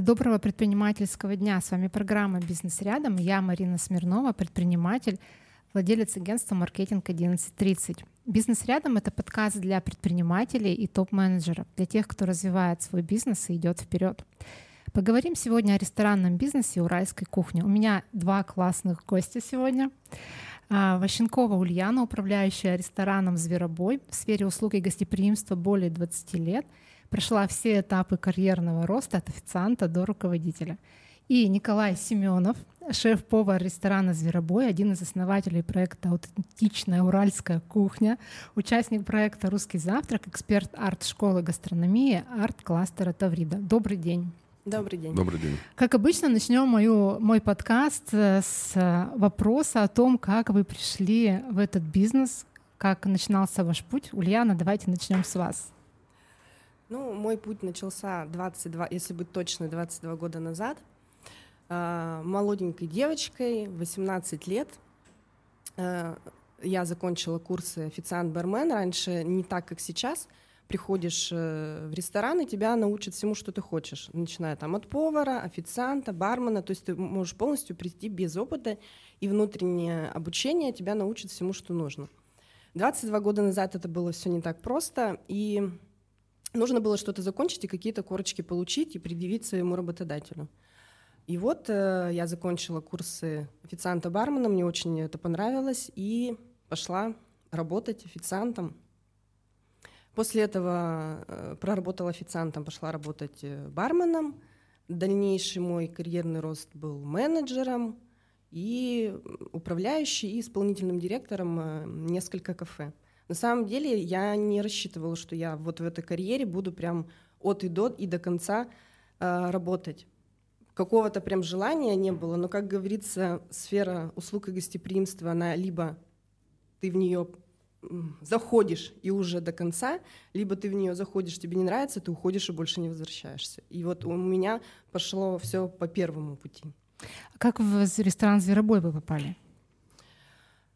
Доброго предпринимательского дня. С вами программа «Бизнес рядом». Я Марина Смирнова, предприниматель, владелец агентства «Маркетинг 1130». «Бизнес рядом» — это подкаст для предпринимателей и топ-менеджеров, для тех, кто развивает свой бизнес и идет вперед. Поговорим сегодня о ресторанном бизнесе уральской кухне. У меня два классных гостя сегодня. А, Ващенкова Ульяна, управляющая рестораном «Зверобой» в сфере услуг и гостеприимства более 20 лет, прошла все этапы карьерного роста от официанта до руководителя. И Николай Семенов, шеф-повар ресторана «Зверобой», один из основателей проекта «Аутентичная уральская кухня», участник проекта «Русский завтрак», эксперт арт-школы гастрономии, арт-кластера «Таврида». Добрый день. Добрый день. Добрый день. Как обычно, начнем мою, мой подкаст с вопроса о том, как вы пришли в этот бизнес, как начинался ваш путь. Ульяна, давайте начнем с вас. Ну, мой путь начался 22, если быть точной, 22 года назад. Э, молоденькой девочкой, 18 лет. Э, я закончила курсы официант-бармен. Раньше не так, как сейчас — приходишь э, в ресторан, и тебя научат всему, что ты хочешь, начиная там от повара, официанта, бармена, то есть ты можешь полностью прийти без опыта, и внутреннее обучение тебя научит всему, что нужно. 22 года назад это было все не так просто, и нужно было что-то закончить и какие-то корочки получить и предъявить своему работодателю. И вот э, я закончила курсы официанта-бармена, мне очень это понравилось, и пошла работать официантом После этого э, проработала официантом, пошла работать э, барменом. Дальнейший мой карьерный рост был менеджером и управляющий и исполнительным директором э, несколько кафе. На самом деле я не рассчитывала, что я вот в этой карьере буду прям от и до и до конца э, работать. Какого-то прям желания не было, но, как говорится, сфера услуг и гостеприимства, она либо ты в нее заходишь и уже до конца, либо ты в нее заходишь, тебе не нравится, ты уходишь и больше не возвращаешься. И вот у меня пошло все по первому пути. А как в ресторан «Зверобой» вы попали?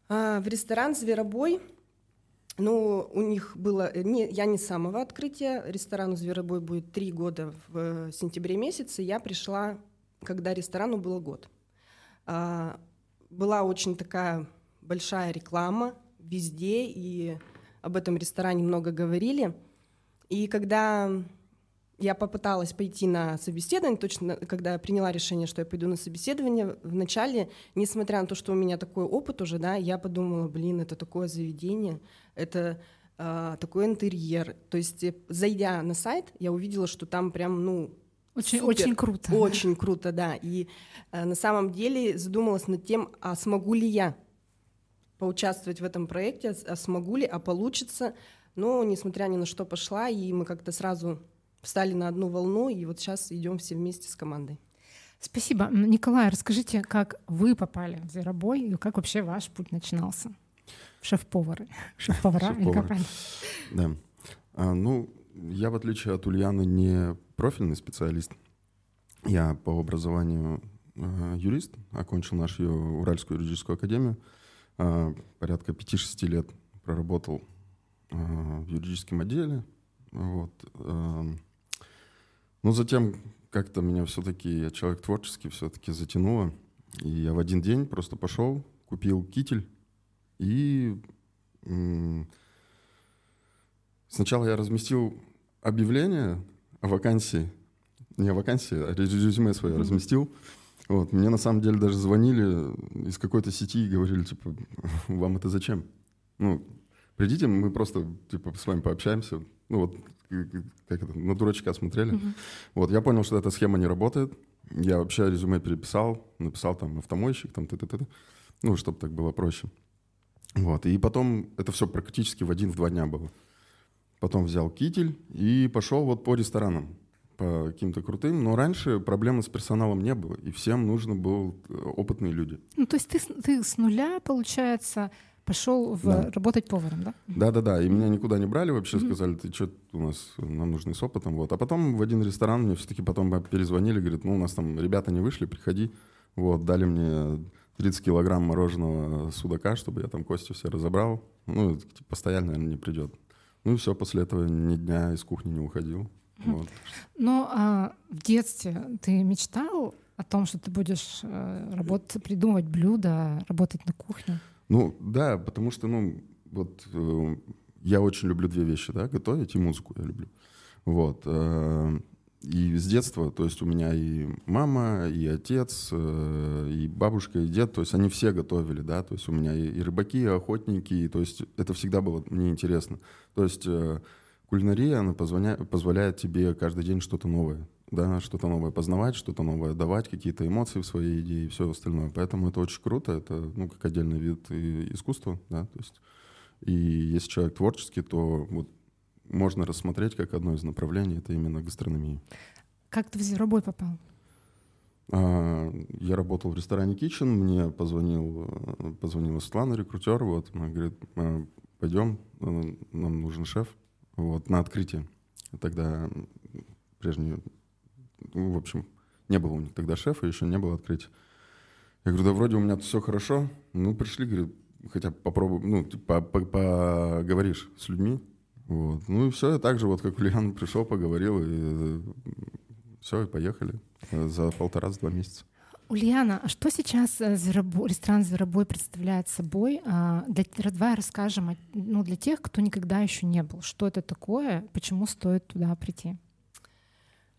А, в ресторан «Зверобой» Ну, у них было... Не, я не с самого открытия. Ресторану «Зверобой» будет три года в сентябре месяце. Я пришла, когда ресторану было год. А, была очень такая большая реклама везде, и об этом ресторане много говорили. И когда я попыталась пойти на собеседование, точно когда приняла решение, что я пойду на собеседование, вначале, несмотря на то, что у меня такой опыт уже, да, я подумала, блин, это такое заведение, это э, такой интерьер. То есть, э, зайдя на сайт, я увидела, что там прям, ну, очень, супер, очень круто. Очень круто, да. И э, на самом деле задумалась над тем, а смогу ли я поучаствовать в этом проекте, а смогу ли, а получится. Но, несмотря ни на что, пошла, и мы как-то сразу встали на одну волну, и вот сейчас идем все вместе с командой. Спасибо. Николай, расскажите, как вы попали в Зверобой и как вообще ваш путь начинался? Шеф-повары. Шеф-повара как Да. А, ну, я, в отличие от Ульяны, не профильный специалист. Я по образованию э, юрист, окончил нашу Уральскую юридическую академию. А, порядка 5-6 лет проработал а, в юридическом отделе. Вот. Но затем как-то меня все-таки, я человек творческий, все-таки затянуло. И я в один день просто пошел, купил китель и сначала я разместил объявление о вакансии, не о вакансии, а резюме свое mm-hmm. разместил. Вот, мне на самом деле даже звонили из какой-то сети и говорили, типа, вам это зачем? Ну, придите, мы просто, типа, с вами пообщаемся. Ну, вот, как это, на дурачка смотрели. Uh-huh. Вот, я понял, что эта схема не работает. Я вообще резюме переписал, написал там автомойщик, там, т -т -т, ну, чтобы так было проще. Вот, и потом это все практически в один-в два дня было. Потом взял китель и пошел вот по ресторанам по каким-то крутым, но раньше проблемы с персоналом не было, и всем нужно было э, опытные люди. Ну, то есть ты, ты с нуля, получается, пошел в, да. работать поваром, да? Да, да, да. И меня никуда не брали вообще, mm-hmm. сказали, ты что, у нас нам нужны с опытом. Вот. А потом в один ресторан мне все-таки потом перезвонили, говорят, ну, у нас там ребята не вышли, приходи. Вот, дали мне 30 килограмм мороженого судака, чтобы я там кости все разобрал. Ну, типа, постоянно, наверное, не придет. Ну и все, после этого ни дня из кухни не уходил. Вот. Но а, в детстве ты мечтал о том, что ты будешь э, работать, придумывать блюда, работать на кухне? Ну да, потому что, ну, вот э, я очень люблю две вещи, да, готовить и музыку я люблю. Вот. Э, и с детства, то есть у меня и мама, и отец, э, и бабушка, и дед, то есть они все готовили, да, то есть у меня и, и рыбаки, и охотники, и, то есть это всегда было мне интересно. То есть э, кулинария, она позволяет, позволяет тебе каждый день что-то новое, да, что-то новое познавать, что-то новое давать, какие-то эмоции в своей идее и все остальное. Поэтому это очень круто, это, ну, как отдельный вид искусства, да, то есть и если человек творческий, то вот можно рассмотреть как одно из направлений, это именно гастрономия. Как ты в Зверобой попал? А, я работал в ресторане Kitchen, мне позвонил, э, позвонила Светлана, рекрутер, вот, она говорит, «А, пойдем, э, нам нужен шеф, вот, на открытие. Тогда прежний, ну, в общем, не было у них тогда шефа, еще не было открытия. Я говорю, да вроде у меня все хорошо. Ну, пришли, говорю, хотя попробуй, ну, типа, поговоришь с людьми, вот. Ну и все, так же вот как Ульян пришел, поговорил, и э, все, и поехали за полтора-два за месяца. Ульяна, а что сейчас э, Зверобой, ресторан «Зверобой» представляет собой? А, для, давай расскажем ну, для тех, кто никогда еще не был. Что это такое, почему стоит туда прийти?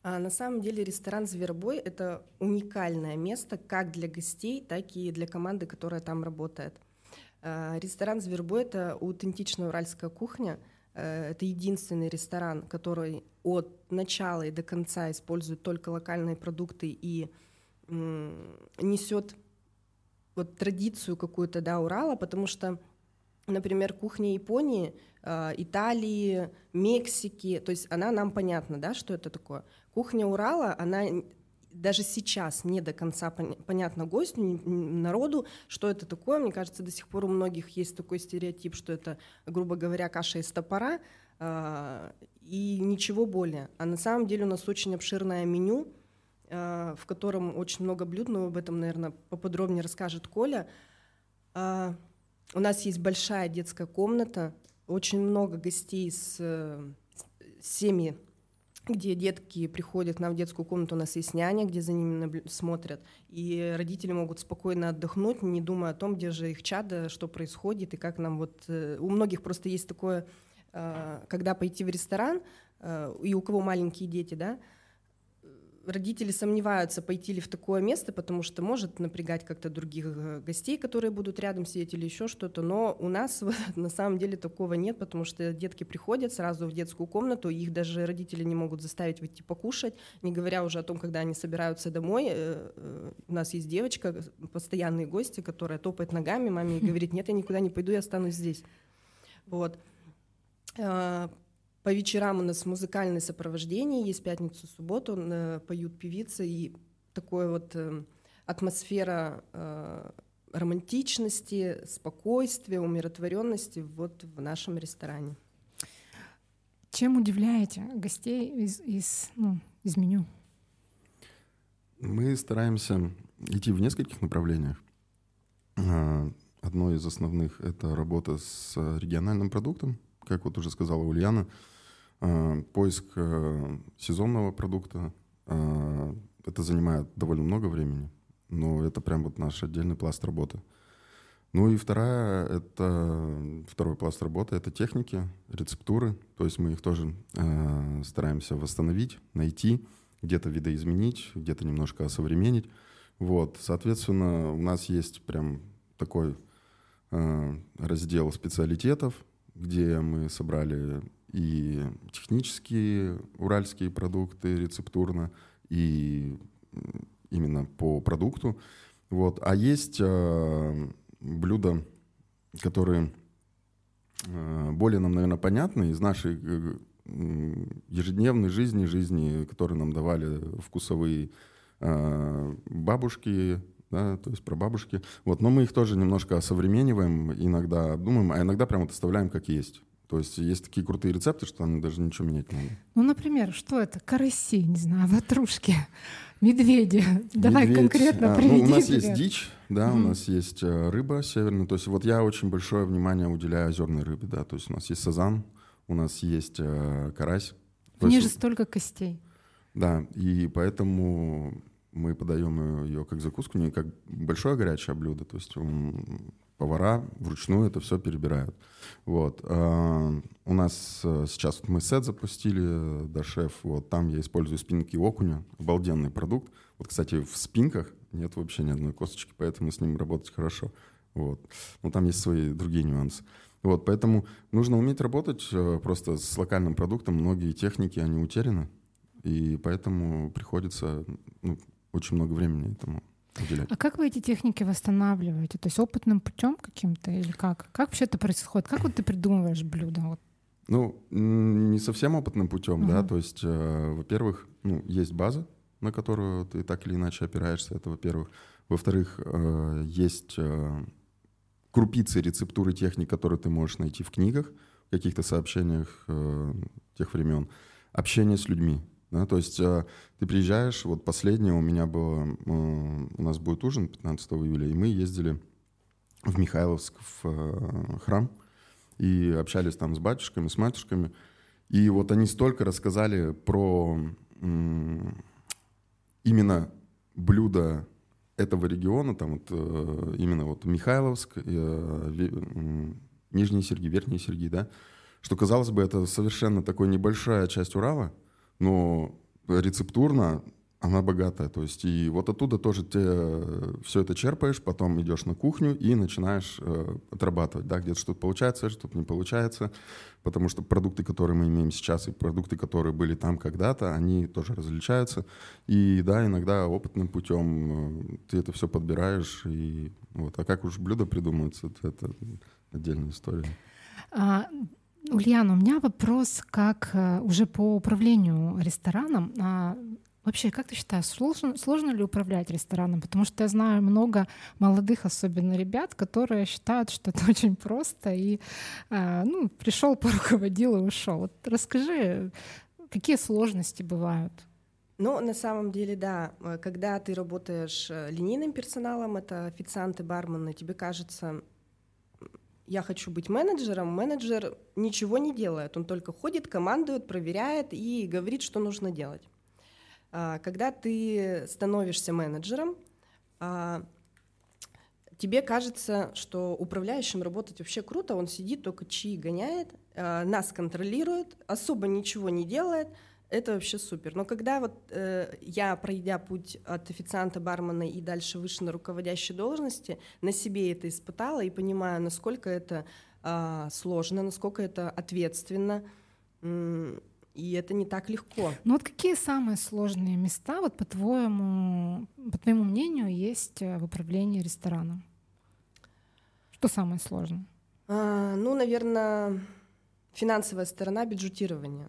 А на самом деле ресторан «Зверобой» — это уникальное место как для гостей, так и для команды, которая там работает. А, ресторан «Зверобой» — это аутентичная уральская кухня — Э, это единственный ресторан, который от начала и до конца использует только локальные продукты и несет вот традицию какую-то да, Урала, потому что, например, кухня Японии, Италии, Мексики, то есть она нам понятна, да, что это такое. Кухня Урала, она даже сейчас не до конца понятно гостю, народу, что это такое. Мне кажется, до сих пор у многих есть такой стереотип, что это, грубо говоря, каша из топора э, и ничего более. А на самом деле у нас очень обширное меню, э, в котором очень много блюд, но об этом, наверное, поподробнее расскажет Коля. Э, у нас есть большая детская комната, очень много гостей с, с семьи где детки приходят к нам в детскую комнату, у нас есть няня, где за ними смотрят, и родители могут спокойно отдохнуть, не думая о том, где же их чада, что происходит, и как нам вот... Э, у многих просто есть такое, э, когда пойти в ресторан, э, и у кого маленькие дети, да, родители сомневаются, пойти ли в такое место, потому что может напрягать как-то других э, гостей, которые будут рядом сидеть или еще что-то. Но у нас на самом деле такого нет, потому что детки приходят сразу в детскую комнату, их даже родители не могут заставить выйти покушать, не говоря уже о том, когда они собираются домой. Э, э, у нас есть девочка, постоянные гости, которая топает ногами маме говорит, нет, я никуда не пойду, я останусь здесь. Вот. По вечерам у нас музыкальное сопровождение, есть пятницу, субботу, э, поют певицы, и такое вот э, атмосфера э, романтичности, спокойствия, умиротворенности вот в нашем ресторане. Чем удивляете гостей из, из, ну, из меню? Мы стараемся идти в нескольких направлениях. А, одно из основных — это работа с региональным продуктом, как вот уже сказала Ульяна — Э, поиск э, сезонного продукта, э, это занимает довольно много времени, но это прям вот наш отдельный пласт работы. Ну и вторая, это второй пласт работы, это техники, рецептуры, то есть мы их тоже э, стараемся восстановить, найти, где-то видоизменить, где-то немножко осовременить. Вот, соответственно, у нас есть прям такой э, раздел специалитетов, где мы собрали и технические уральские продукты рецептурно, и именно по продукту. Вот. А есть э, блюда, которые э, более нам, наверное, понятны из нашей э, ежедневной жизни, жизни, которые нам давали вкусовые э, бабушки, да, то есть про бабушки. Вот, но мы их тоже немножко осовремениваем, иногда думаем, а иногда прямо вот оставляем как есть. То есть есть такие крутые рецепты, что там даже ничего менять не надо. Ну, например, что это? Караси, не знаю, ватрушки, медведи. Давай Медведь. конкретно а, ну, У нас есть дичь, да, mm. у нас есть э, рыба северная. То есть вот я очень большое внимание уделяю озерной рыбе, да. То есть у нас есть сазан, у нас есть э, карась, В ней же столько костей. Да, и поэтому мы подаем ее как закуску, не как большое горячее блюдо. То есть повара вручную это все перебирают. Вот. А, у нас э, сейчас мы сет запустили, да, шеф, вот там я использую спинки окуня, обалденный продукт. Вот, кстати, в спинках нет вообще ни одной косточки, поэтому с ним работать хорошо. Вот. Но там есть свои другие нюансы. Вот, поэтому нужно уметь работать э, просто с локальным продуктом. Многие техники, они утеряны, и поэтому приходится ну, очень много времени этому уделять. А как вы эти техники восстанавливаете? То есть опытным путем каким-то или как? Как вообще это происходит? Как вот ты придумываешь блюдо? Вот? Ну, не совсем опытным путем, uh-huh. да. То есть, э, во-первых, ну, есть база, на которую ты так или иначе опираешься. Это, во-первых. Во-вторых, э, есть э, крупицы рецептуры техник, которые ты можешь найти в книгах, в каких-то сообщениях э, тех времен. Общение с людьми. Да, то есть э, ты приезжаешь, вот последнее у меня было, э, у нас будет ужин 15 июля, и мы ездили в Михайловск в э, храм и общались там с батюшками, с матушками. И вот они столько рассказали про э, именно блюда этого региона, там вот э, именно вот Михайловск, э, Нижние Серги, Верхние Серги, да, что, казалось бы, это совершенно такой небольшая часть Урала, но рецептурно она богатая. То есть и вот оттуда тоже ты все это черпаешь, потом идешь на кухню и начинаешь э, отрабатывать. Да, где-то что-то получается, что-то не получается. Потому что продукты, которые мы имеем сейчас, и продукты, которые были там когда-то, они тоже различаются. И да, иногда опытным путем э, ты это все подбираешь. И, вот. А как уж блюдо придумывается, это, это отдельная история. А, Ульяна, у меня вопрос как э, уже по управлению рестораном. А, вообще, как ты считаешь, сложно, сложно ли управлять рестораном? Потому что я знаю много молодых, особенно ребят, которые считают, что это очень просто, и а, ну, пришел, поруководил и ушел. Вот расскажи, какие сложности бывают? Ну, на самом деле, да. Э, когда ты работаешь э, линейным персоналом, это официанты, бармены, тебе кажется, я хочу быть менеджером, менеджер ничего не делает, он только ходит, командует, проверяет и говорит, что нужно делать. А, когда ты становишься менеджером, а, тебе кажется, что управляющим работать вообще круто, он сидит, только чьи гоняет, а, нас контролирует, особо ничего не делает – это вообще супер. Но когда вот э, я, пройдя путь от официанта, бармена и дальше выше на руководящей должности, на себе это испытала и понимаю, насколько это э, сложно, насколько это ответственно. И это не так легко. Ну вот какие самые сложные места, вот по твоему, по твоему мнению, есть э, в управлении рестораном? Что самое сложное? А, ну, наверное, финансовая сторона бюджетирования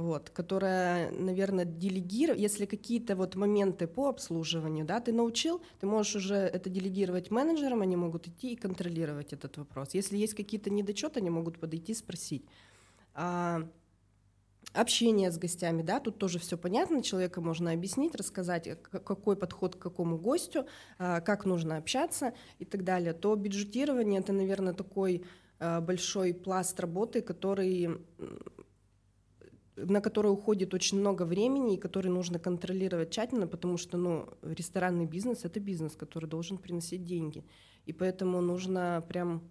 вот, которая, наверное, делегирует, если какие-то вот моменты по обслуживанию, да, ты научил, ты можешь уже это делегировать менеджерам, они могут идти и контролировать этот вопрос. Если есть какие-то недочеты, они могут подойти спросить. А, общение с гостями, да, тут тоже все понятно, человека можно объяснить, рассказать, какой подход к какому гостю, а, как нужно общаться и так далее. То бюджетирование это, наверное, такой а, большой пласт работы, который на который уходит очень много времени и который нужно контролировать тщательно, потому что ну, ресторанный бизнес — это бизнес, который должен приносить деньги. И поэтому нужно прям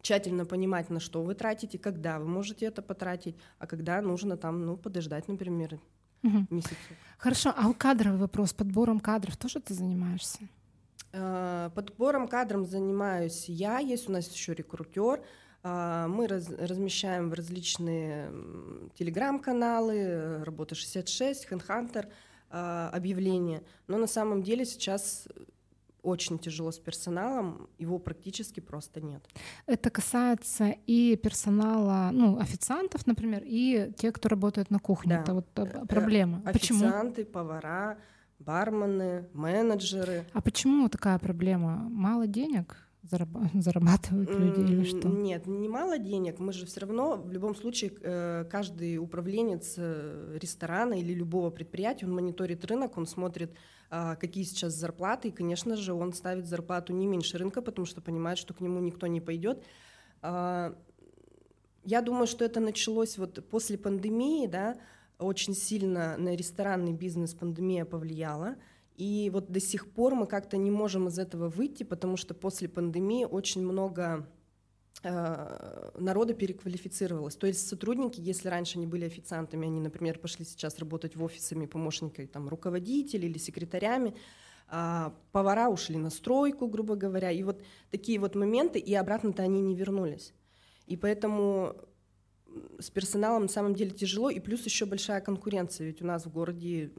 тщательно понимать, на что вы тратите, когда вы можете это потратить, а когда нужно там, ну, подождать, например, угу. месяц. Хорошо, а у кадровый вопрос, подбором кадров тоже ты занимаешься? Э, подбором кадров занимаюсь я, есть у нас еще рекрутер, а, мы раз, размещаем в различные телеграм-каналы, Работа 66, Хендхантер, объявления. Но на самом деле сейчас очень тяжело с персоналом, его практически просто нет. Это касается и персонала, ну, официантов, например, и тех, кто работает на кухне. Да. Это вот э, э, проблема. Официанты, почему? повара, бармены, менеджеры. А почему такая проблема? Мало денег? зарабатывают люди или что? Нет, немало денег. Мы же все равно, в любом случае, э, каждый управленец э, ресторана или любого предприятия, он мониторит рынок, он смотрит, а, какие сейчас зарплаты, и, конечно же, он ставит зарплату не меньше рынка, потому что понимает, что к нему никто не пойдет. А, я думаю, что это началось вот после пандемии, да, очень сильно на ресторанный бизнес пандемия повлияла. И вот до сих пор мы как-то не можем из этого выйти, потому что после пандемии очень много э, народа переквалифицировалось. То есть сотрудники, если раньше они были официантами, они, например, пошли сейчас работать в офисами помощниками там, руководителей или секретарями, а повара ушли на стройку, грубо говоря, и вот такие вот моменты, и обратно-то они не вернулись. И поэтому с персоналом на самом деле тяжело, и плюс еще большая конкуренция, ведь у нас в городе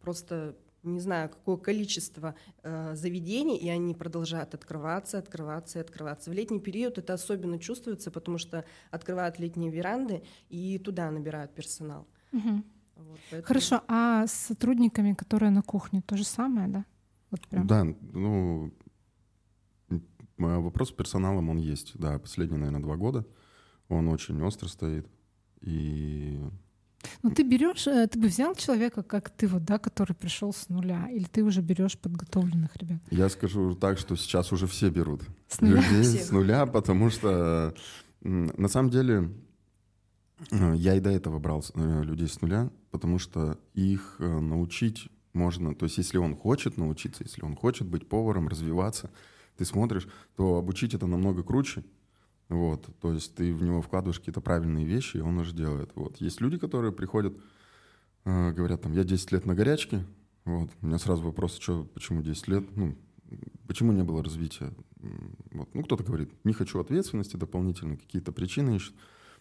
просто не знаю, какое количество э, заведений, и они продолжают открываться, открываться и открываться. В летний период это особенно чувствуется, потому что открывают летние веранды и туда набирают персонал. Угу. Вот, поэтому... Хорошо, а с сотрудниками, которые на кухне, то же самое, да? Вот прям. Да, ну вопрос с персоналом он есть, да, последние, наверное, два года. Он очень остро стоит. И ну, ты берешь, э, ты бы взял человека, как ты, вот, да, который пришел с нуля, или ты уже берешь подготовленных ребят? Я скажу так, что сейчас уже все берут с нуля? людей с нуля, потому что на самом деле э, я и до этого брал э, людей с нуля, потому что их научить можно, то есть если он хочет научиться, если он хочет быть поваром, развиваться, ты смотришь, то обучить это намного круче, вот, то есть ты в него вкладываешь какие-то правильные вещи, и он уже делает. Вот. Есть люди, которые приходят, э, говорят, там, я 10 лет на горячке, вот, у меня сразу вопрос, что, почему 10 лет, ну, почему не было развития? Вот. Ну, кто-то говорит, не хочу ответственности дополнительно, какие-то причины ищет.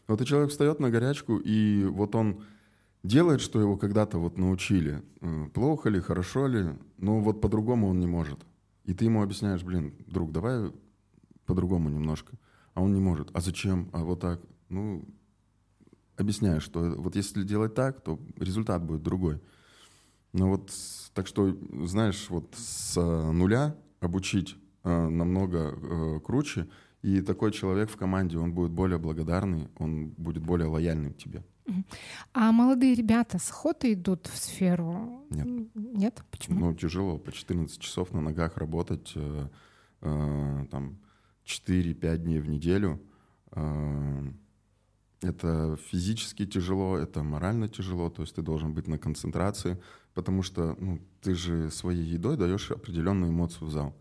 Вот и человек встает на горячку, и вот он делает, что его когда-то вот научили. Э, плохо ли, хорошо ли, но вот по-другому он не может. И ты ему объясняешь, блин, друг, давай по-другому немножко а он не может. А зачем? А вот так? Ну, объясняю, что вот если делать так, то результат будет другой. Ну вот, так что, знаешь, вот с нуля обучить э, намного э, круче, и такой человек в команде, он будет более благодарный, он будет более лояльный к тебе. А молодые ребята с охотой идут в сферу? Нет. Нет? Почему? Ну, тяжело, по 14 часов на ногах работать, э, э, там, 4-5 дней в неделю. А, это физически тяжело, это морально тяжело, то есть ты должен быть на концентрации, потому что ну, ты же своей едой даешь определенную эмоцию в зал.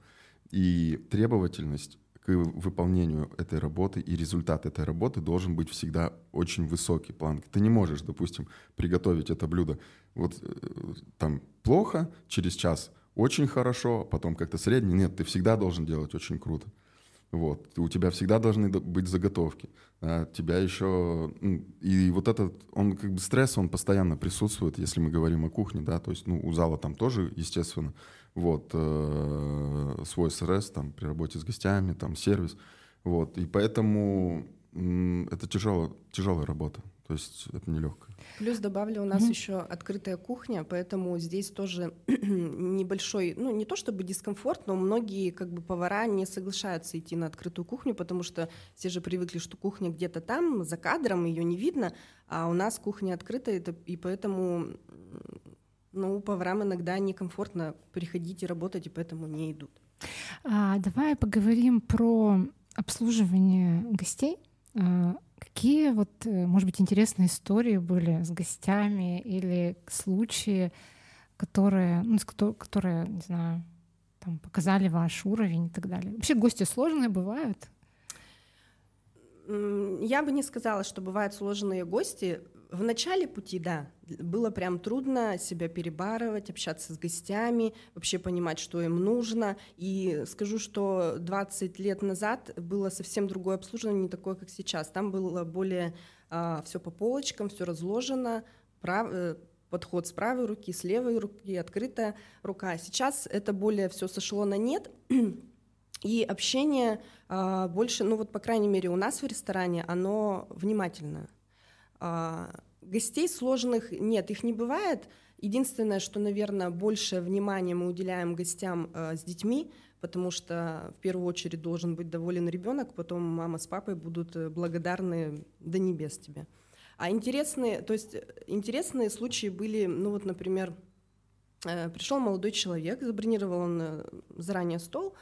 И требовательность к выполнению этой работы и результат этой работы должен быть всегда очень высокий планки. Ты не можешь, допустим, приготовить это блюдо вот э, там плохо, через час очень хорошо, потом как-то средний. Нет, ты всегда должен делать очень круто. Вот. У тебя всегда должны быть заготовки. А тебя еще... И вот этот, он как бы стресс, он постоянно присутствует, если мы говорим о кухне, да, то есть, ну, у зала там тоже, естественно, вот, э, свой стресс там при работе с гостями, там сервис, вот, и поэтому это тяжело, тяжелая работа. То есть это нелегко. Плюс добавлю, у нас mm-hmm. еще открытая кухня, поэтому здесь тоже небольшой, ну не то чтобы дискомфорт, но многие как бы повара не соглашаются идти на открытую кухню, потому что все же привыкли, что кухня где-то там, за кадром, ее не видно, а у нас кухня открытая, и поэтому ну, поварам иногда некомфортно приходить и работать, и поэтому не идут. А, давай поговорим про обслуживание гостей. Какие вот, э, может быть, интересные истории были с гостями или случаи, которые, ну, которые, не знаю, там, показали ваш уровень и так далее? Вообще гости сложные бывают? Я бы не сказала, что бывают сложные гости. В начале пути, да, было прям трудно себя перебарывать, общаться с гостями, вообще понимать, что им нужно. И скажу, что 20 лет назад было совсем другое обслуживание, не такое, как сейчас. Там было более а, все по полочкам, все разложено, прав, э, подход с правой руки, с левой руки, открытая рука. Сейчас это более все сошло на нет. И общение а, больше, ну вот по крайней мере у нас в ресторане, оно внимательное. А, гостей сложных нет, их не бывает. Единственное, что, наверное, большее внимание мы уделяем гостям э, с детьми, потому что в первую очередь должен быть доволен ребенок, потом мама с папой будут э, благодарны до небес тебе. А интересные, то есть интересные случаи были, ну вот, например, э, пришел молодой человек, забронировал он э, заранее стол,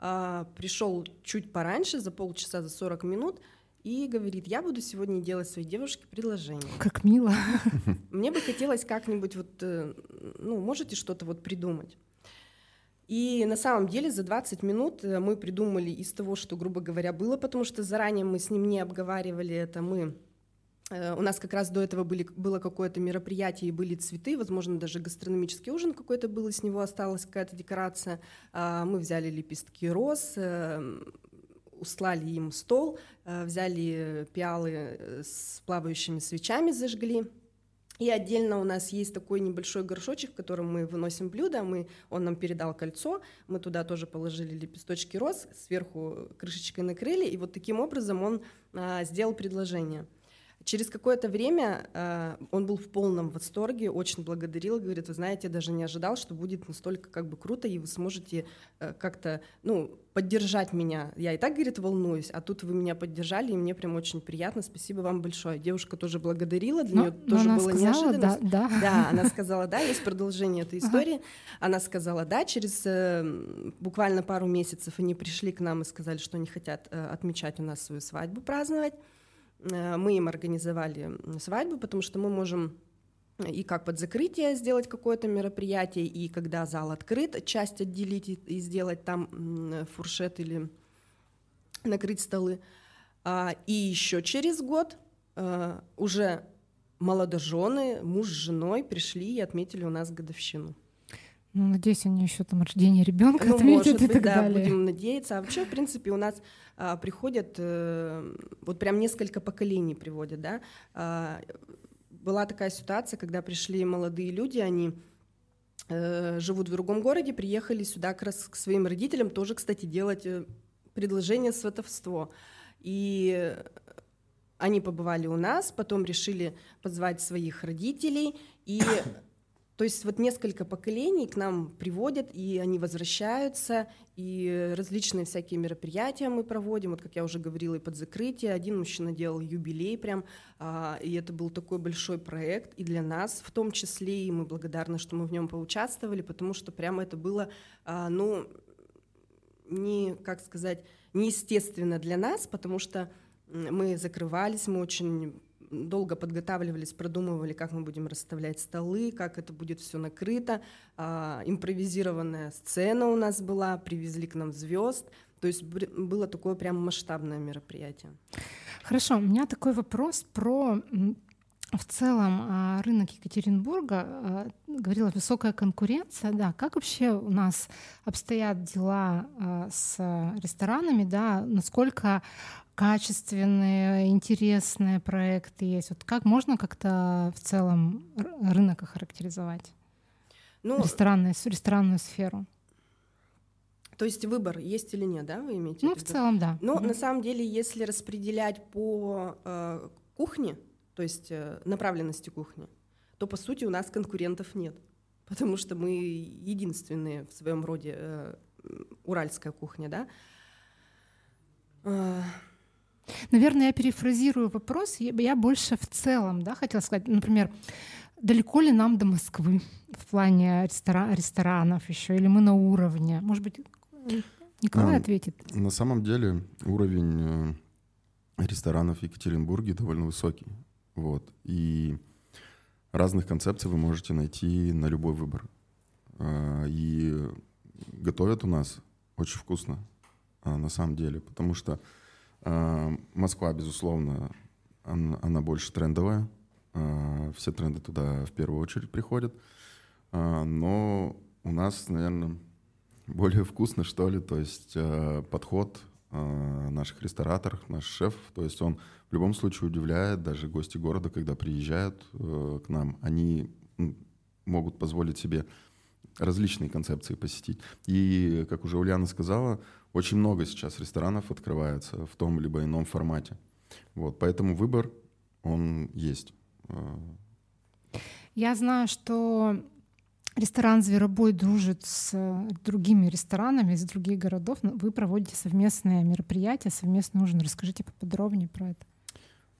э, пришел чуть пораньше, за полчаса, за 40 минут – и говорит, я буду сегодня делать своей девушке предложение. Как мило. Мне бы хотелось как-нибудь вот, э, ну, можете что-то вот придумать. И на самом деле за 20 минут э, мы придумали из того, что, грубо говоря, было, потому что заранее мы с ним не обговаривали это, мы э, у нас как раз до этого были, было какое-то мероприятие и были цветы, возможно, даже гастрономический ужин какой-то был, и с него осталась какая-то декорация. А, мы взяли лепестки роз, услали им стол, э, взяли пиалы э, с плавающими свечами, зажгли. И отдельно у нас есть такой небольшой горшочек, в котором мы выносим блюдо. Мы, он нам передал кольцо, мы туда тоже положили лепесточки роз, сверху крышечкой накрыли, и вот таким образом он а, сделал предложение. Через какое-то время э, он был в полном восторге, очень благодарил, говорит, вы знаете, я даже не ожидал, что будет настолько как бы круто, и вы сможете э, как-то, ну, поддержать меня. Я и так, говорит, волнуюсь, а тут вы меня поддержали, и мне прям очень приятно, спасибо вам большое. Девушка тоже благодарила, для но, нее тоже она было сказала, неожиданно. Да, да. да, она сказала, да, есть продолжение этой истории. Ага. Она сказала, да, через э, буквально пару месяцев они пришли к нам и сказали, что они хотят э, отмечать у нас свою свадьбу, праздновать. Э, мы им организовали свадьбу, потому что мы можем и как под закрытие сделать какое-то мероприятие, и когда зал открыт, часть отделить и сделать там фуршет или накрыть столы. А, и еще через год э, уже молодожены, муж с женой пришли и отметили у нас годовщину. Ну, надеюсь, они еще там рождение ребенка ну, отметят может и быть, так да, далее. будем надеяться. А вообще, в принципе, у нас а, приходят, а, вот прям несколько поколений приводят, да. А, была такая ситуация, когда пришли молодые люди, они а, живут в другом городе, приехали сюда как раз к своим родителям, тоже, кстати, делать э, предложение сватовство. И они побывали у нас, потом решили позвать своих родителей, и то есть вот несколько поколений к нам приводят, и они возвращаются, и различные всякие мероприятия мы проводим, вот как я уже говорила, и под закрытие. Один мужчина делал юбилей прям, а, и это был такой большой проект, и для нас в том числе, и мы благодарны, что мы в нем поучаствовали, потому что прямо это было, а, ну, не, как сказать, неестественно для нас, потому что мы закрывались, мы очень долго подготавливались, продумывали, как мы будем расставлять столы, как это будет все накрыто. А, импровизированная сцена у нас была, привезли к нам звезд. То есть было такое прям масштабное мероприятие. Хорошо, у меня такой вопрос про в целом а, рынок Екатеринбурга, а, говорила высокая конкуренция, да, как вообще у нас обстоят дела а, с ресторанами, да, насколько качественные, интересные проекты есть? Вот как можно как-то в целом рынок охарактеризовать? Ну, ресторанную, ресторанную сферу. То есть выбор есть или нет, да, вы имеете? Ну, в, в целом, да. Но угу. на самом деле, если распределять по э, кухне, то есть э, направленности кухни, то по сути у нас конкурентов нет, потому что мы единственные в своем роде э, уральская кухня, да. Наверное, я перефразирую вопрос. Я больше в целом да, хотела сказать, например, далеко ли нам до Москвы в плане рестора- ресторанов еще, или мы на уровне? Может быть, Николай а, ответит. На самом деле уровень э, ресторанов в Екатеринбурге довольно высокий. Вот. И разных концепций вы можете найти на любой выбор. А, и готовят у нас очень вкусно, а, на самом деле, потому что Москва, безусловно, она, больше трендовая. А, все тренды туда в первую очередь приходят. А, но у нас, наверное, более вкусно, что ли. То есть подход наших рестораторов, наш шеф, то есть он в любом случае удивляет даже гости города, когда приезжают э, к нам, они могут позволить себе различные концепции посетить. И, как уже Ульяна сказала, очень много сейчас ресторанов открывается в том либо ином формате. Вот, поэтому выбор, он есть. Я знаю, что ресторан «Зверобой» дружит с другими ресторанами из других городов. Вы проводите совместные мероприятия, совместный ужин. Расскажите поподробнее про это.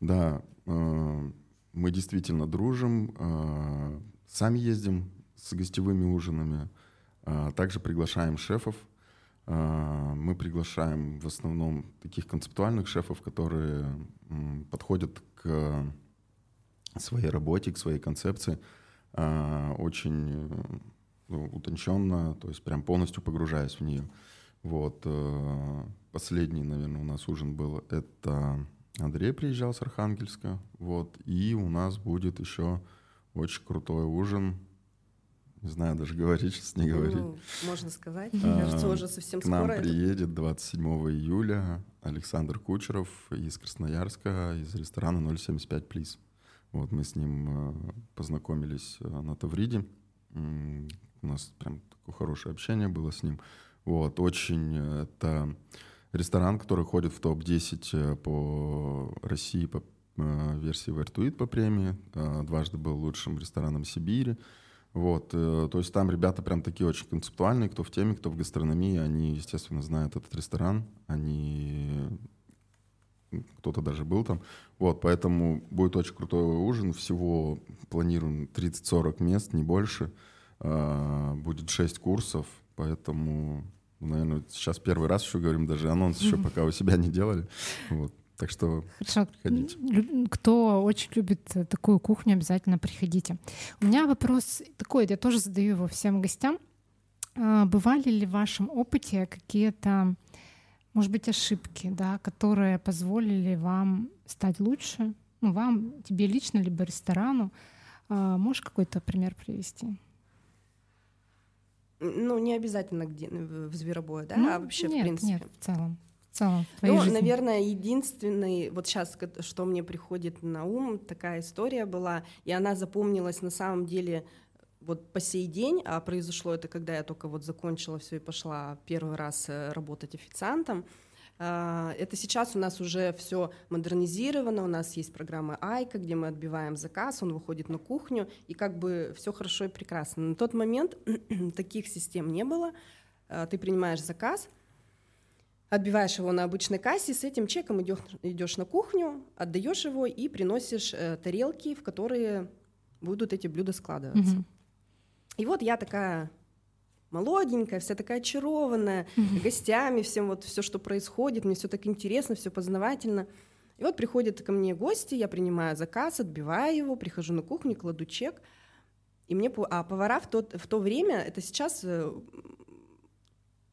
Да, э, мы действительно дружим, э, сами ездим с гостевыми ужинами, э, также приглашаем шефов, мы приглашаем в основном таких концептуальных шефов, которые подходят к своей работе, к своей концепции а, очень ну, утонченно, то есть прям полностью погружаясь в нее. Вот. Э, последний, наверное, у нас ужин был, это Андрей приезжал с Архангельска, вот, и у нас будет еще очень крутой ужин не знаю, даже говорить, сейчас не говорить. Ну, можно сказать. Мне а, кажется, уже совсем к нам приедет 27 июля Александр Кучеров из Красноярска, из ресторана 075 Плиз. Вот мы с ним э, познакомились э, на Тавриде. У нас прям такое хорошее общение было с ним. Вот, очень э, это ресторан, который ходит в топ-10 по России по версии Вертуит по премии. Дважды был лучшим рестораном Сибири. Вот, э, то есть там ребята прям такие очень концептуальные, кто в теме, кто в гастрономии, они, естественно, знают этот ресторан, они кто-то даже был там. Вот, поэтому будет очень крутой ужин. Всего планируем 30-40 мест, не больше. А, будет 6 курсов, поэтому, наверное, сейчас первый раз еще говорим, даже анонс еще пока у себя не делали. Вот. Так что Хорошо. приходите. Кто очень любит такую кухню, обязательно приходите. У меня вопрос такой, я тоже задаю его всем гостям. А, бывали ли в вашем опыте какие-то, может быть, ошибки, да, которые позволили вам стать лучше? Ну, вам, тебе лично, либо ресторану. А, можешь какой-то пример привести? Ну, не обязательно где в зверобое, да, ну, а вообще нет, в принципе. Нет, в целом целом в Ну, жизни? наверное, единственный, вот сейчас, что мне приходит на ум, такая история была, и она запомнилась на самом деле вот по сей день, а произошло это, когда я только вот закончила все и пошла первый раз э, работать официантом. А, это сейчас у нас уже все модернизировано, у нас есть программа Айка, где мы отбиваем заказ, он выходит на кухню, и как бы все хорошо и прекрасно. На тот момент таких систем не было. А, ты принимаешь заказ, отбиваешь его на обычной кассе, с этим чеком идешь, идешь на кухню, отдаешь его и приносишь э, тарелки, в которые будут эти блюда складываться. Mm-hmm. И вот я такая молоденькая, вся такая очарованная, mm-hmm. гостями, всем вот все, что происходит, мне все так интересно, все познавательно. И вот приходят ко мне гости, я принимаю заказ, отбиваю его, прихожу на кухню, кладу чек, и мне, а повара в то, в то время, это сейчас э,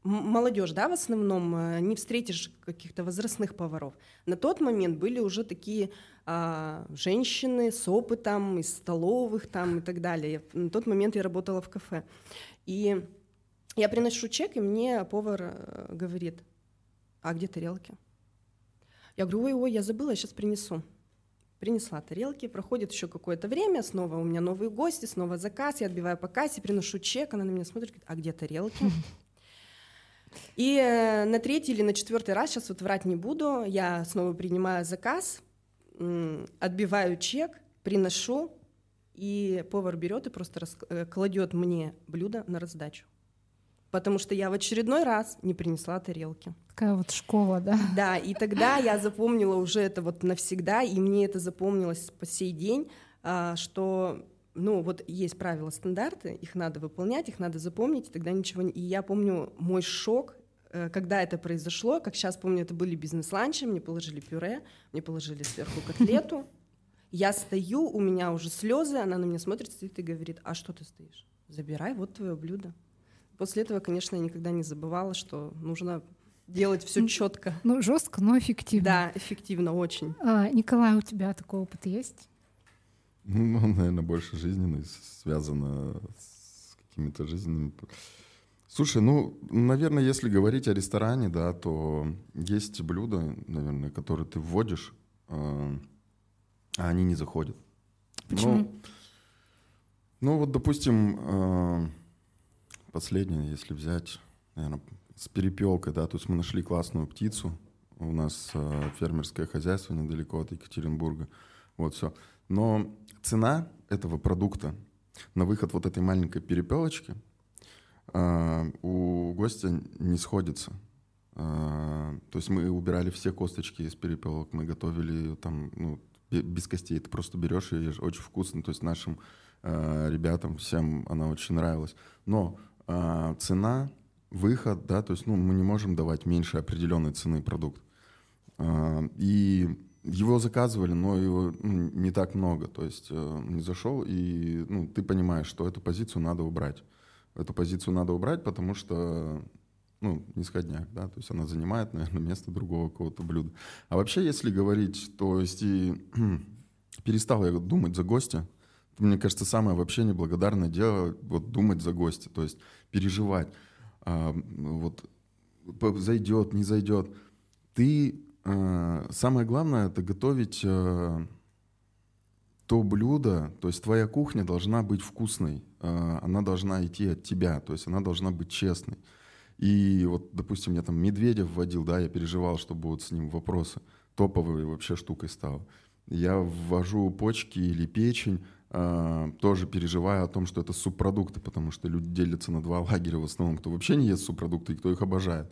молодежь, да, в основном, э, не встретишь каких-то возрастных поваров. На тот момент были уже такие а, женщины с опытом из столовых там и так далее. На тот момент я работала в кафе. И я приношу чек, и мне повар э, говорит, а где тарелки? Я говорю, ой, ой, я забыла, я сейчас принесу. Принесла тарелки, проходит еще какое-то время, снова у меня новые гости, снова заказ, я отбиваю по кассе, приношу чек, она на меня смотрит, говорит, а где тарелки? И э, на третий или на четвертый раз, сейчас вот врать не буду, я снова принимаю заказ, отбиваю чек, приношу, и повар берет и просто рас... Э, кладет мне блюдо на раздачу. Потому что я в очередной раз не принесла тарелки. Такая вот школа, да? Да, и тогда я запомнила уже это вот навсегда, и мне это запомнилось по сей день, а, что ну, вот есть правила, стандарты, их надо выполнять, их надо запомнить, и тогда ничего не... И я помню мой шок, э, когда это произошло, как сейчас помню, это были бизнес-ланчи, мне положили пюре, мне положили сверху котлету, я стою, у меня уже слезы, она на меня смотрит, стоит и говорит, а что ты стоишь? Забирай, вот твое блюдо. После этого, конечно, я никогда не забывала, что нужно делать все четко. Ну, жестко, но эффективно. Да, эффективно, очень. А, Николай, у тебя такой опыт есть? Ну, наверное, больше жизненный, связано с какими-то жизненными... Слушай, ну, наверное, если говорить о ресторане, да, то есть блюда, наверное, которые ты вводишь, э, а они не заходят. Почему? Ну, ну вот, допустим, э, последнее, если взять, наверное, с перепелкой, да, то есть мы нашли классную птицу, у нас э, фермерское хозяйство недалеко от Екатеринбурга, вот все. Но цена этого продукта на выход вот этой маленькой перепелочки э, у гостя не сходится. Э, то есть мы убирали все косточки из перепелок, мы готовили там ну, без костей. Ты просто берешь и ешь, очень вкусно. То есть нашим э, ребятам всем она очень нравилась. Но цена выход, да, то есть, ну, мы не можем давать меньше определенной цены продукт. А, и его заказывали, но его ну, не так много, то есть э, не зашел, и ну, ты понимаешь, что эту позицию надо убрать. Эту позицию надо убрать, потому что ну, нисходняк, да, то есть она занимает, наверное, место другого какого-то блюда. А вообще, если говорить, то есть и перестал я думать за гостя, мне кажется, самое вообще неблагодарное дело вот думать за гостя, то есть переживать, а, вот зайдет, не зайдет. Ты самое главное это готовить а, то блюдо, то есть твоя кухня должна быть вкусной, а, она должна идти от тебя, то есть она должна быть честной. И вот, допустим, я там Медведев вводил, да, я переживал, что будут с ним вопросы. Топовой вообще штукой стал. Я ввожу почки или печень, э, тоже переживая о том, что это субпродукты, потому что люди делятся на два лагеря в основном, кто вообще не ест субпродукты и кто их обожает.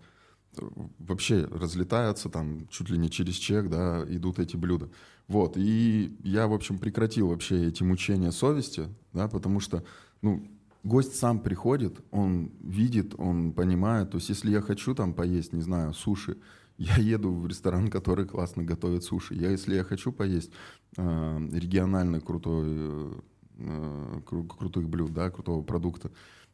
Вообще разлетаются там чуть ли не через чек, да, идут эти блюда. Вот, и я, в общем, прекратил вообще эти мучения совести, да, потому что, ну, гость сам приходит, он видит, он понимает. То есть, если я хочу там поесть, не знаю, суши, я еду в ресторан, который классно готовит суши. Я, если я хочу поесть э, региональный крутой, э, кру, крутых блюд, да, крутого продукта,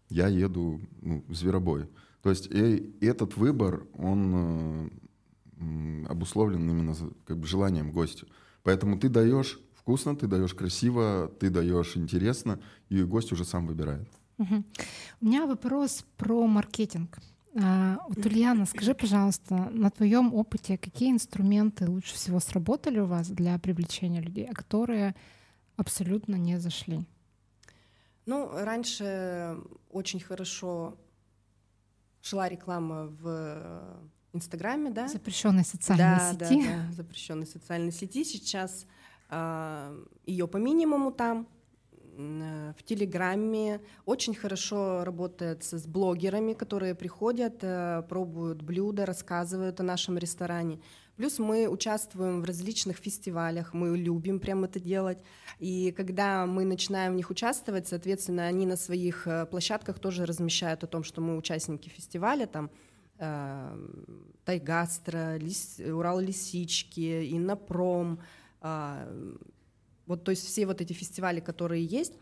я еду ну, в Зверобой. То есть и этот выбор, он э, обусловлен именно как бы желанием гостя. Поэтому ты даешь вкусно, ты даешь красиво, ты даешь интересно, и гость уже сам выбирает. Угу. У меня вопрос про маркетинг. А, вот, Ульяна, скажи, пожалуйста, на твоем опыте какие инструменты лучше всего сработали у вас для привлечения людей, а которые абсолютно не зашли? Ну, раньше очень хорошо шла реклама в Инстаграме, да? Запрещенной социальной да, сети. Да, да, запрещенной социальной сети. Сейчас а, ее по минимуму там, э, в Телеграме. Очень хорошо работает с блогерами, которые приходят, э, пробуют блюда, рассказывают о нашем ресторане. Плюс мы участвуем в различных фестивалях, мы любим прям это делать. И когда мы начинаем в них участвовать, соответственно, они на своих э, площадках тоже размещают о том, что мы участники фестиваля, там Тайгастро, Лис, Урал-Лисички, Иннопром, а, вот, то есть все вот эти фестивали, которые есть,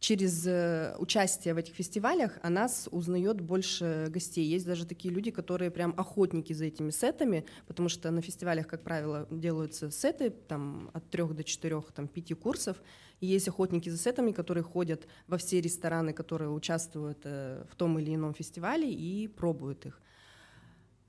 через э, участие в этих фестивалях о нас узнает больше гостей. Есть даже такие люди, которые прям охотники за этими сетами, потому что на фестивалях, как правило, делаются сеты там, от трех до четырех, там, пяти курсов. И есть охотники за сетами, которые ходят во все рестораны, которые участвуют э, в том или ином фестивале и пробуют их.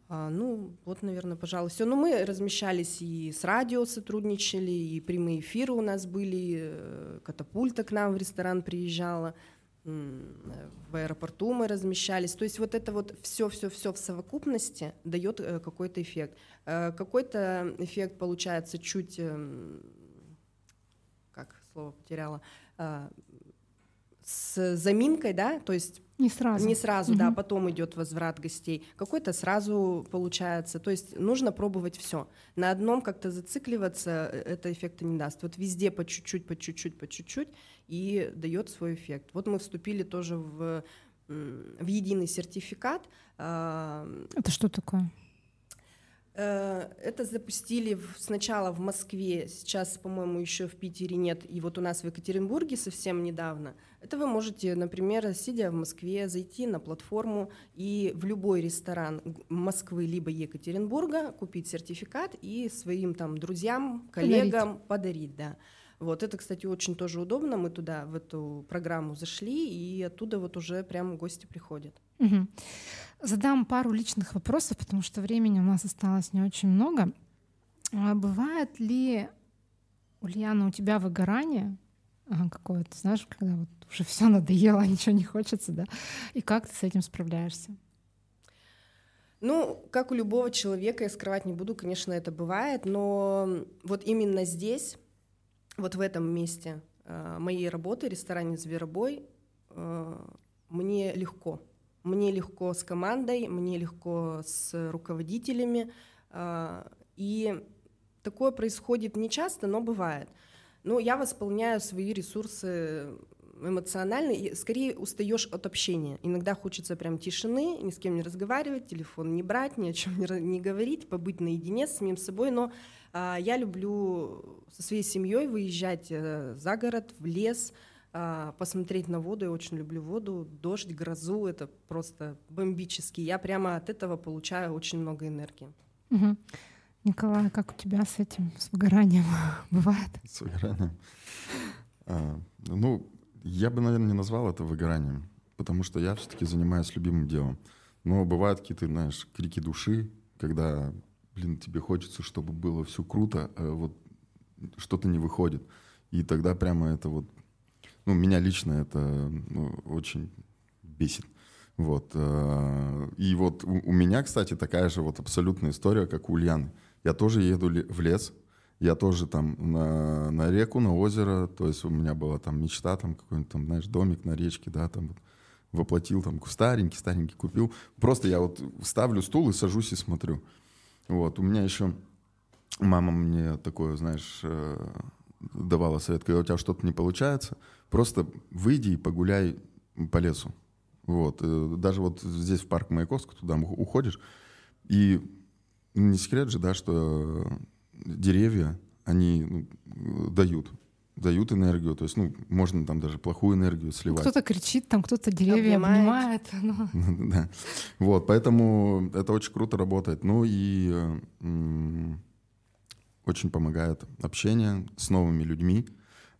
А, ну, вот, наверное, пожалуй, все. Но ну, мы размещались и с радио сотрудничали, и прямые эфиры у нас были, э, катапульта к нам в ресторан приезжала, в аэропорту мы размещались. То есть вот это вот все-все-все в совокупности дает э, какой-то эффект. Э, какой-то эффект получается чуть, эм, как слово потеряла, с заминкой, да, то есть не сразу. Не сразу, угу. да, потом идет возврат гостей. Какой-то сразу получается. То есть нужно пробовать все. На одном как-то зацикливаться э, это эффекта не даст. Вот везде по чуть-чуть, по чуть-чуть, по чуть-чуть и дает свой эффект. Вот мы вступили тоже в, в единый сертификат. Это что такое? Э, это запустили сначала в Москве, сейчас, по-моему, еще в Питере нет, и вот у нас в Екатеринбурге совсем недавно. Это вы можете, например, сидя в Москве, зайти на платформу и в любой ресторан Москвы либо Екатеринбурга купить сертификат и своим там друзьям, коллегам подарить, подарить да. Вот это, кстати, очень тоже удобно. Мы туда в эту программу зашли, и оттуда вот уже прям гости приходят. Угу. Задам пару личных вопросов, потому что времени у нас осталось не очень много. А бывает ли, Ульяна, у тебя выгорание какое-то, знаешь, когда вот уже все надоело, ничего не хочется, да? И как ты с этим справляешься? Ну, как у любого человека, я скрывать не буду, конечно, это бывает, но вот именно здесь, вот в этом месте э, моей работы, ресторане «Зверобой», э, мне легко. Мне легко с командой, мне легко с руководителями. А, и такое происходит не часто, но бывает. Ну, я восполняю свои ресурсы эмоциональный, скорее устаешь от общения. Иногда хочется прям тишины, ни с кем не разговаривать, телефон не брать, ни о чем не, говорить, побыть наедине с самим собой. Но а, я люблю со своей семьей выезжать а, за город, в лес, посмотреть на воду. Я очень люблю воду, дождь, грозу. Это просто бомбически. Я прямо от этого получаю очень много энергии. Угу. Николай, как у тебя с этим, с выгоранием бывает? С выгоранием? А, ну, я бы, наверное, не назвал это выгоранием, потому что я все-таки занимаюсь любимым делом. Но бывают какие-то, знаешь, крики души, когда, блин, тебе хочется, чтобы было все круто, а вот что-то не выходит. И тогда прямо это вот, ну, меня лично это ну, очень бесит. Вот. А, и вот у, у меня, кстати, такая же вот абсолютная история, как у Ульяны. Я тоже еду в лес, я тоже там на, на реку, на озеро, то есть у меня была там мечта, там какой-нибудь там, знаешь, домик на речке, да, там вот, воплотил там старенький, старенький купил. Просто я вот ставлю стул и сажусь и смотрю. Вот, у меня еще мама мне такое, знаешь, э, давала совет, когда у тебя что-то не получается, просто выйди и погуляй по лесу. Вот, э, даже вот здесь в парк Маяковского туда уходишь, и не секрет же, да, что деревья, они ну, дают дают энергию, то есть, ну, можно там даже плохую энергию сливать. Кто-то кричит, там кто-то деревья обнимает. обнимает ну. да. Вот, поэтому это очень круто работает. Ну и очень помогает общение с новыми людьми, э,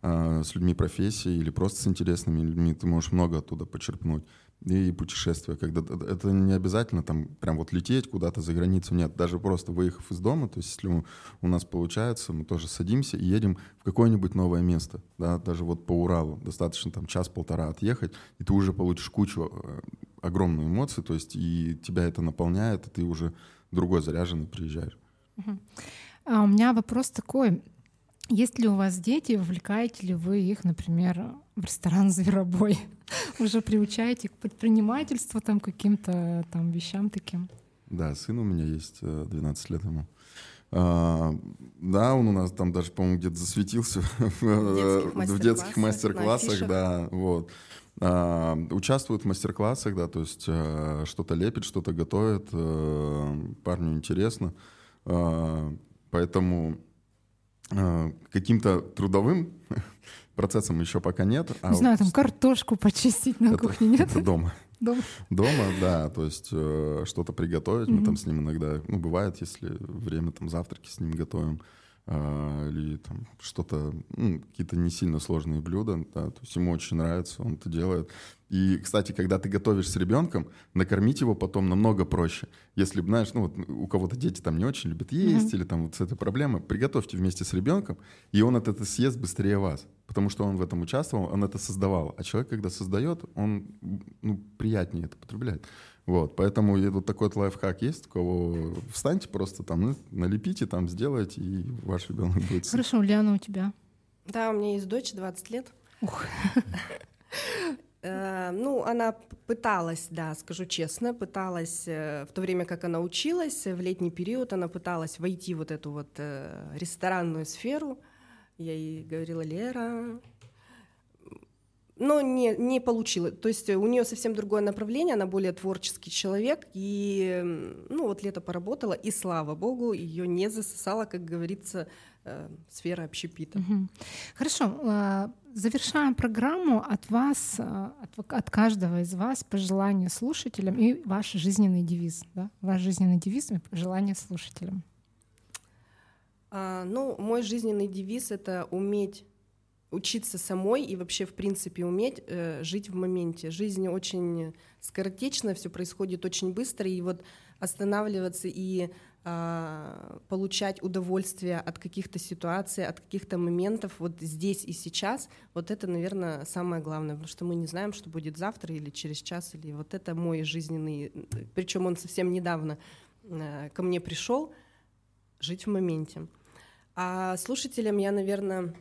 с людьми профессии или просто с интересными людьми. Ты можешь много оттуда почерпнуть и путешествия, когда это не обязательно там прям вот лететь куда-то за границу, нет, даже просто выехав из дома, то есть если у нас получается, мы тоже садимся и едем в какое-нибудь новое место, да, даже вот по Уралу, достаточно там час-полтора отъехать, и ты уже получишь кучу э, огромную эмоций, то есть и тебя это наполняет, и ты уже другой заряженный приезжаешь. А у меня вопрос такой, есть ли у вас дети, вовлекаете ли вы их, например, в ресторан «Зверобой»? Уже приучаете к предпринимательству, там, каким-то там вещам таким? Да, сын у меня есть, 12 э, лет ему. А, да, он у нас там даже, по-моему, где-то засветился в детских мастер-классах, да, вот. А, участвует в мастер-классах, да, то есть а, что-то лепит, что-то готовит, а, парню интересно, а, поэтому каким-то трудовым процессом еще пока нет. А Не а знаю, вот... там картошку почистить на это, кухне нет? Это дома. Дома? Дома, да, то есть э, что-то приготовить. Mm-hmm. Мы там с ним иногда, ну, бывает, если время там завтраки с ним готовим, э, или там что-то, ну, какие-то не сильно сложные блюда, да, то есть ему очень нравится, он это делает. И, кстати, когда ты готовишь с ребенком, накормить его потом намного проще. Если, знаешь, ну вот у кого-то дети там не очень любят есть, mm-hmm. или там вот с этой проблемой, приготовьте вместе с ребенком, и он от этого съест быстрее вас. Потому что он в этом участвовал, он это создавал. А человек, когда создает, он ну, приятнее это потребляет. Вот, поэтому вот такой вот лайфхак есть, у кого встаньте просто там, ну, налепите там, сделайте, и ваш ребенок будет... Хорошо, Ульяна, у тебя? Да, у меня есть дочь, 20 лет. Ух. Э, ну, она пыталась, да, скажу честно, пыталась э, в то время, как она училась, в летний период она пыталась войти в вот эту вот э, ресторанную сферу. Я ей говорила, Лера, но не, не получила. То есть у нее совсем другое направление, она более творческий человек, и ну вот лето поработала, и слава богу, ее не засосала, как говорится, э, сфера общепита. Угу. Хорошо, а, завершаем программу от вас, а, от, от каждого из вас пожелания слушателям и ваш жизненный девиз, да? ваш жизненный девиз и пожелания слушателям. А, ну, мой жизненный девиз — это уметь учиться самой и вообще, в принципе, уметь э, жить в моменте. Жизнь очень скоротечна, все происходит очень быстро, и вот останавливаться и э, получать удовольствие от каких-то ситуаций, от каких-то моментов вот здесь и сейчас, вот это, наверное, самое главное, потому что мы не знаем, что будет завтра или через час, или вот это мой жизненный, причем он совсем недавно э, ко мне пришел, жить в моменте. А слушателям я, наверное,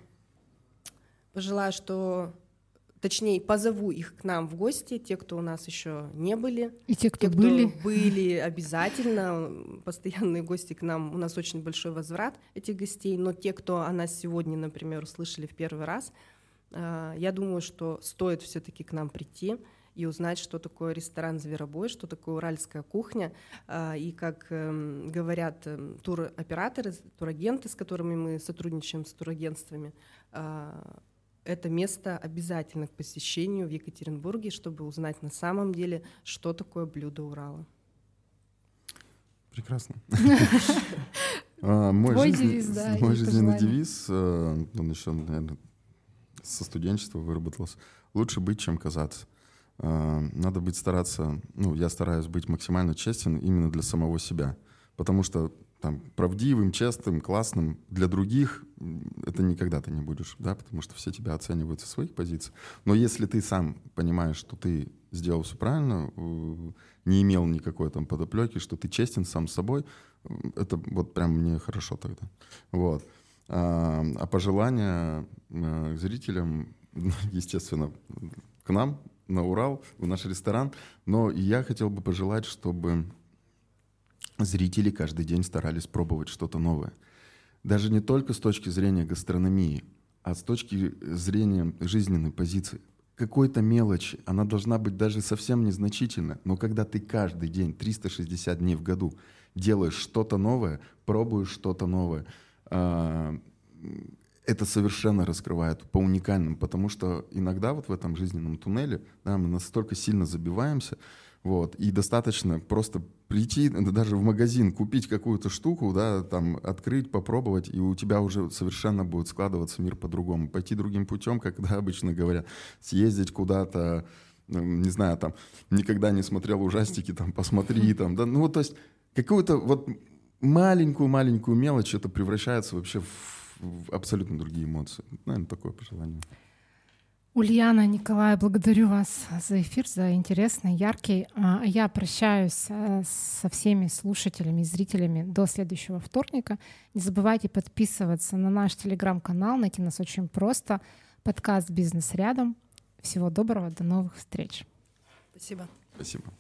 Пожелаю, что точнее, позову их к нам в гости, те, кто у нас еще не были. И те, кто, те, кто были. были, обязательно. Постоянные гости к нам. У нас очень большой возврат этих гостей. Но те, кто о нас сегодня, например, услышали в первый раз, А, я думаю, что стоит все-таки к нам прийти и узнать, что такое ресторан «Зверобой», что такое уральская кухня. А, и, как эм, говорят эм, туроператоры, турагенты, с которыми мы сотрудничаем, с турагентствами, а, это место обязательно к посещению в Екатеринбурге, чтобы узнать на самом деле, что такое блюдо Урала. Прекрасно. Мой Твой девиз, да. Мой жизненный девиз, э, он еще, наверное, со студенчества выработался. Лучше быть, чем казаться. Э, надо быть стараться, ну, я стараюсь быть максимально честен именно для самого себя. Потому что там, правдивым, честным, классным для других это никогда ты не будешь, да, потому что все тебя оценивают со своих позиций. Но если ты сам понимаешь, что ты сделал все правильно, э, не имел никакой там подоплеки, что ты честен сам с собой, это вот прям мне хорошо тогда. Вот. А, а пожелания э, к зрителям, естественно, к нам, на Урал, в наш ресторан. Но я хотел бы пожелать, чтобы зрители каждый день старались пробовать что-то новое. Даже не только с точки зрения гастрономии, а с точки зрения жизненной позиции. Какой-то мелочи, она должна быть даже совсем незначительна, но когда ты каждый день, 360 дней в году, делаешь что-то новое, пробуешь что-то новое, а, это совершенно раскрывает по уникальным, потому что иногда вот в этом жизненном туннеле да, мы настолько сильно забиваемся, вот, и достаточно просто прийти даже в магазин, купить какую-то штуку, да, там, открыть, попробовать, и у тебя уже совершенно будет складываться мир по-другому. Пойти другим путем, как да, обычно говорят, съездить куда-то, не знаю, там, никогда не смотрел ужастики, там, посмотри, там, да, ну, вот, то есть, какую-то вот маленькую-маленькую мелочь это превращается вообще в, в абсолютно другие эмоции. Наверное, такое пожелание. Ульяна, Николай, благодарю вас за эфир, за интересный, яркий. А, я прощаюсь э, со всеми слушателями и зрителями до следующего вторника. Не забывайте подписываться на наш телеграм-канал, найти нас очень просто. Подкаст «Бизнес рядом». Всего доброго, до новых встреч. Спасибо. Спасибо.